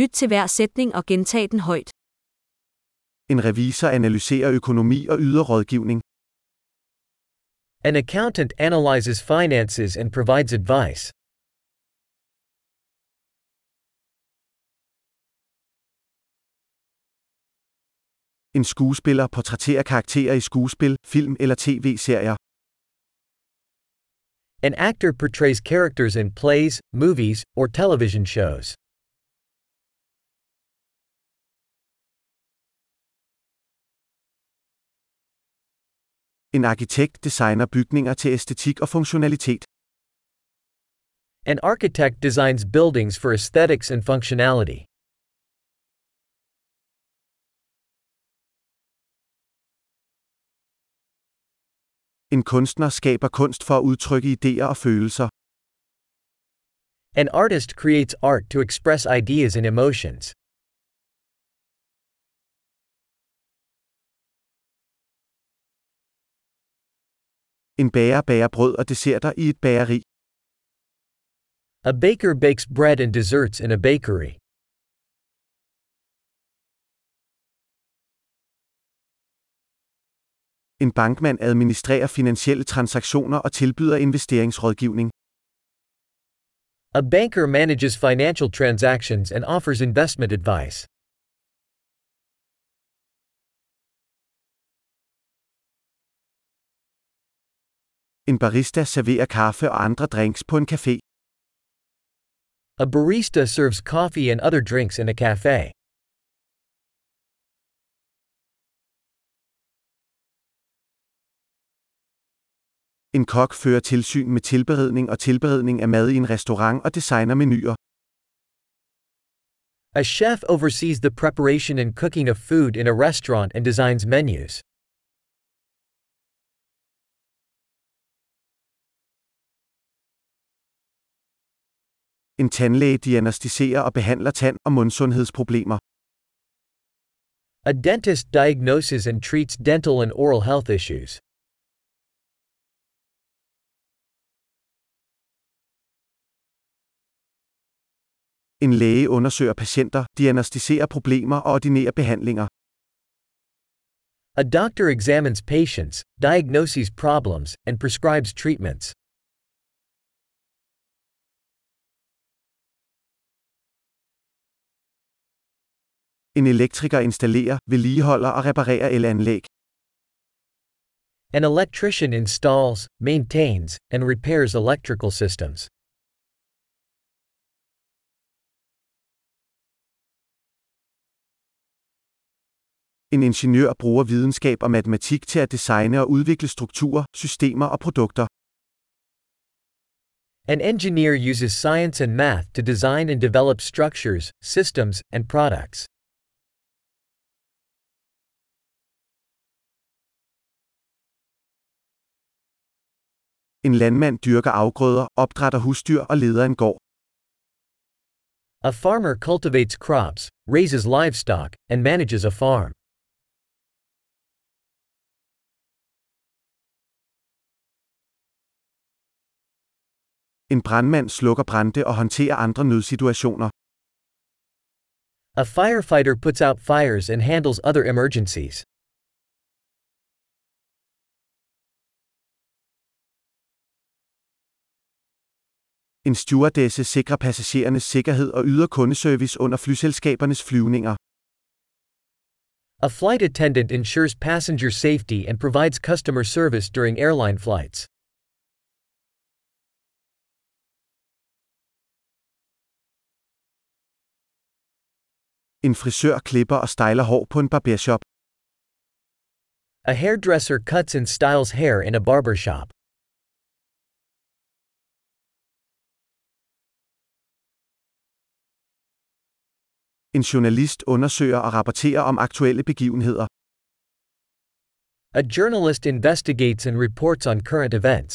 Lyt til hver sætning og gentag den højt. En revisor analyserer økonomi og yder rådgivning. An accountant analyzes finances and provides advice. En skuespiller portrætterer karakterer i skuespil, film eller tv-serier. An actor portrays characters in plays, movies, or television shows. En arkitekt designer bygninger til æstetik og funktionalitet. An architect designs buildings for aesthetics and functionality. En kunstner skaber kunst for at udtrykke idéer og følelser. An artist creates art to express ideas and emotions. En bager bager brød og desserter i et bageri. A baker bakes bread and desserts in a bakery. En bankmand administrerer finansielle transaktioner og tilbyder investeringsrådgivning. A banker manages financial transactions and offers investment advice. En barista serverer kaffe og andre drinks på en café. A barista serves coffee and other drinks in a cafe. En kok fører tilsyn med tilberedning og tilberedning af mad i en restaurant og designer menuer. A chef oversees the preparation and cooking of food in a restaurant and designs menus. En tandlæge diagnostiserer og behandler tand- og mundsundhedsproblemer. A dentist diagnoses and treats dental and oral health issues. En læge undersøger patienter, diagnostiserer problemer og ordinerer behandlinger. A doctor examines patients, diagnoses problems, and prescribes treatments. En elektriker installerer, vedligeholder og reparerer elanlæg. An electrician installs, maintains, and repairs electrical systems. En ingeniør bruger videnskab og matematik til at designe og udvikle strukturer, systemer og produkter. An engineer uses science and math to design and develop structures, systems, and products. En landmand dyrker afgrøder, opdrætter husdyr og leder en gård. A farmer cultivates crops, raises livestock, and manages a farm. En brandmand slukker brande og håndterer andre nødsituationer. A firefighter puts out fires and handles other emergencies. En stewardesse sikrer passagerernes sikkerhed og yder kundeservice under flyselskabernes flyvninger. A flight attendant ensures passenger safety and provides customer service during airline flights. En frisør klipper og styler hår på en barbershop. A hairdresser cuts and styles hair in a barbershop. En journalist undersøger og rapporterer om aktuelle begivenheder. A journalist investigates and reports on current events.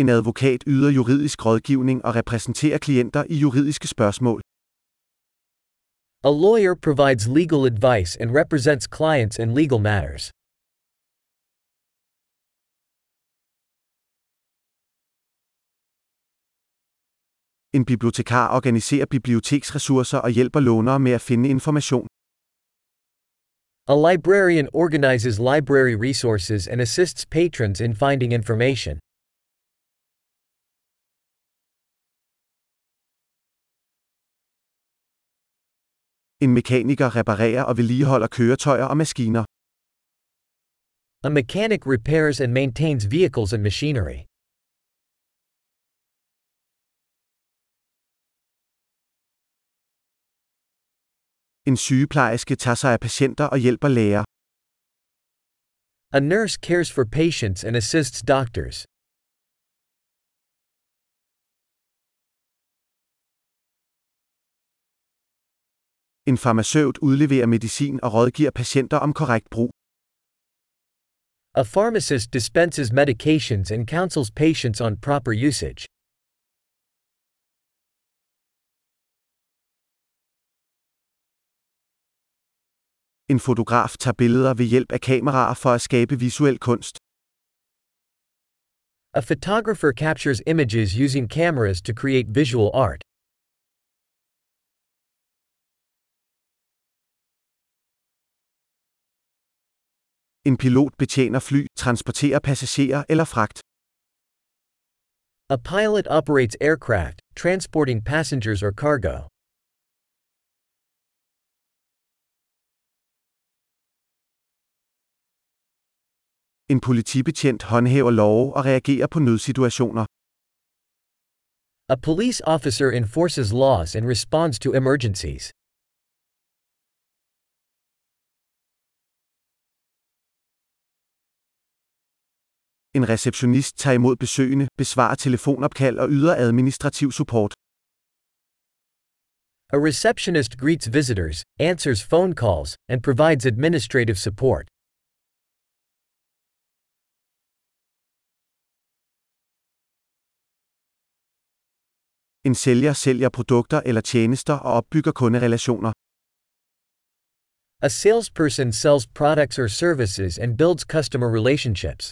En advokat yder juridisk rådgivning og repræsenterer klienter i juridiske spørgsmål. A lawyer provides legal advice and represents clients in legal matters. En bibliotekar organiserer biblioteksressourcer og hjælper lånere med at finde information. A librarian organizes library resources and assists patrons in finding information. En mekaniker reparerer og vedligeholder køretøjer og maskiner. A mechanic repairs and maintains vehicles and machinery. En sygeplejerske tager sig af patienter og hjælper læger. A nurse cares for patients and assists doctors. En farmaceut udleverer medicin og rådgiver patienter om korrekt brug. A pharmacist dispenses medications and counsels patients on proper usage. En fotograf tager billeder ved hjælp af kameraer for at skabe visuel kunst. A photographer captures images using cameras to create visual art. En pilot betjener fly, transporterer passagerer eller fragt. A pilot operates aircraft, transporting passengers or cargo. En politibetjent håndhæver love og reagerer på nødsituationer. A police officer enforces laws and responds to emergencies. En receptionist tager imod besøgende, besvarer telefonopkald og yder administrativ support. A receptionist greets visitors, answers phone calls, and provides administrative support. En sælger sælger produkter eller tjenester og opbygger kunderelationer. A salesperson sells products or services and builds customer relationships.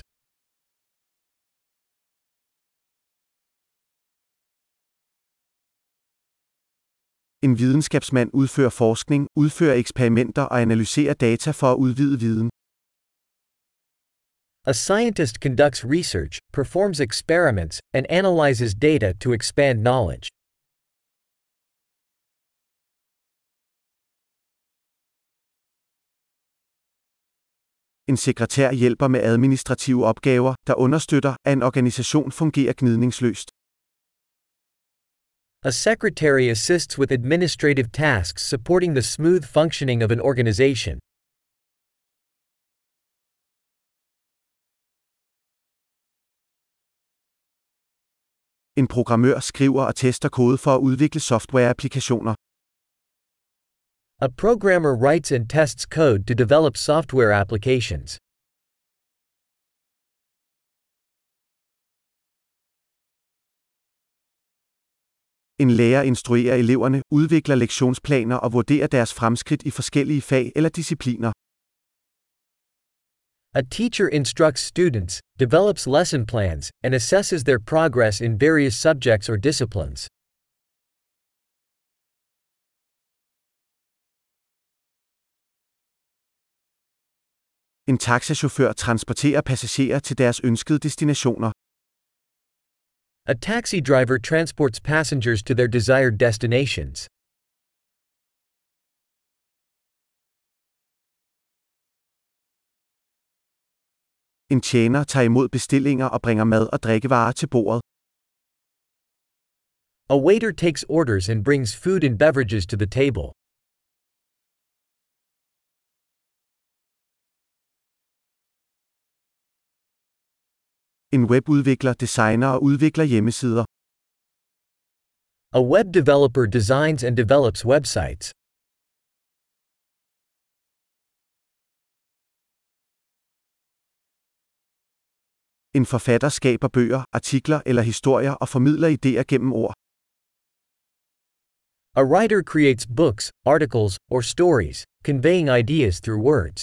En videnskabsmand udfører forskning, udfører eksperimenter og analyserer data for at udvide viden. A scientist conducts research, performs experiments, and analyzes data to expand knowledge. En sekretær hjælper med administrative opgaver, der understøtter, at en organisation fungerer gnidningsløst. A secretary assists with administrative tasks supporting the smooth functioning of an organization. En programmør skriver og tester kode for at udvikle softwareapplikationer. A programmer writes and tests code to develop software applications. En lærer instruerer eleverne, udvikler lektionsplaner og vurderer deres fremskridt i forskellige fag eller discipliner. A teacher instructs students, develops lesson plans, and assesses their progress in various subjects or disciplines. En taxachauffør transporterer passagerer til deres ønskede destinationer. A taxi driver transports passengers to their desired destinations. En tjener tager imod bestillinger og bringer mad og drikkevarer til bordet. A waiter takes orders and brings food and beverages to the table. En webudvikler designer og udvikler hjemmesider. A web developer designs and develops websites. En forfatter skaber bøger, artikler eller historier og formidler idéer gennem ord. A writer creates books, articles, or stories, conveying ideas through words.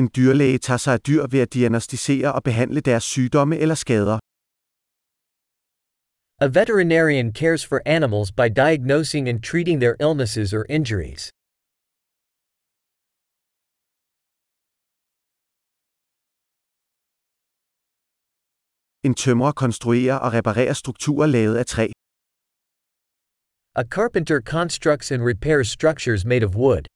En dyrlæge tager sig af dyr ved at diagnostisere og behandle deres sygdomme eller skader. A veterinarian cares for animals by diagnosing and treating their illnesses or injuries. En tømrer konstruerer og reparerer strukturer lavet af træ. A carpenter constructs and repairs structures made of wood.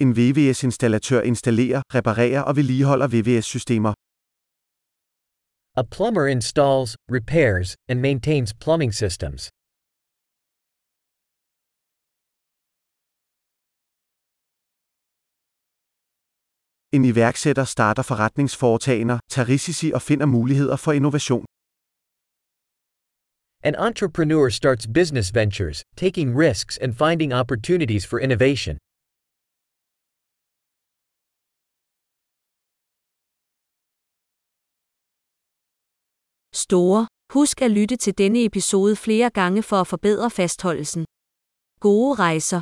En VVS-installatør installerer, reparerer og vedligeholder VVS-systemer. A plumber installs, repairs, and maintains plumbing systems. En iværksætter starter forretningsforetagender, tager risici og finder muligheder for innovation. An entrepreneur starts business ventures, taking risks and finding opportunities for innovation. Store. Husk at lytte til denne episode flere gange for at forbedre fastholdelsen. Gode rejser.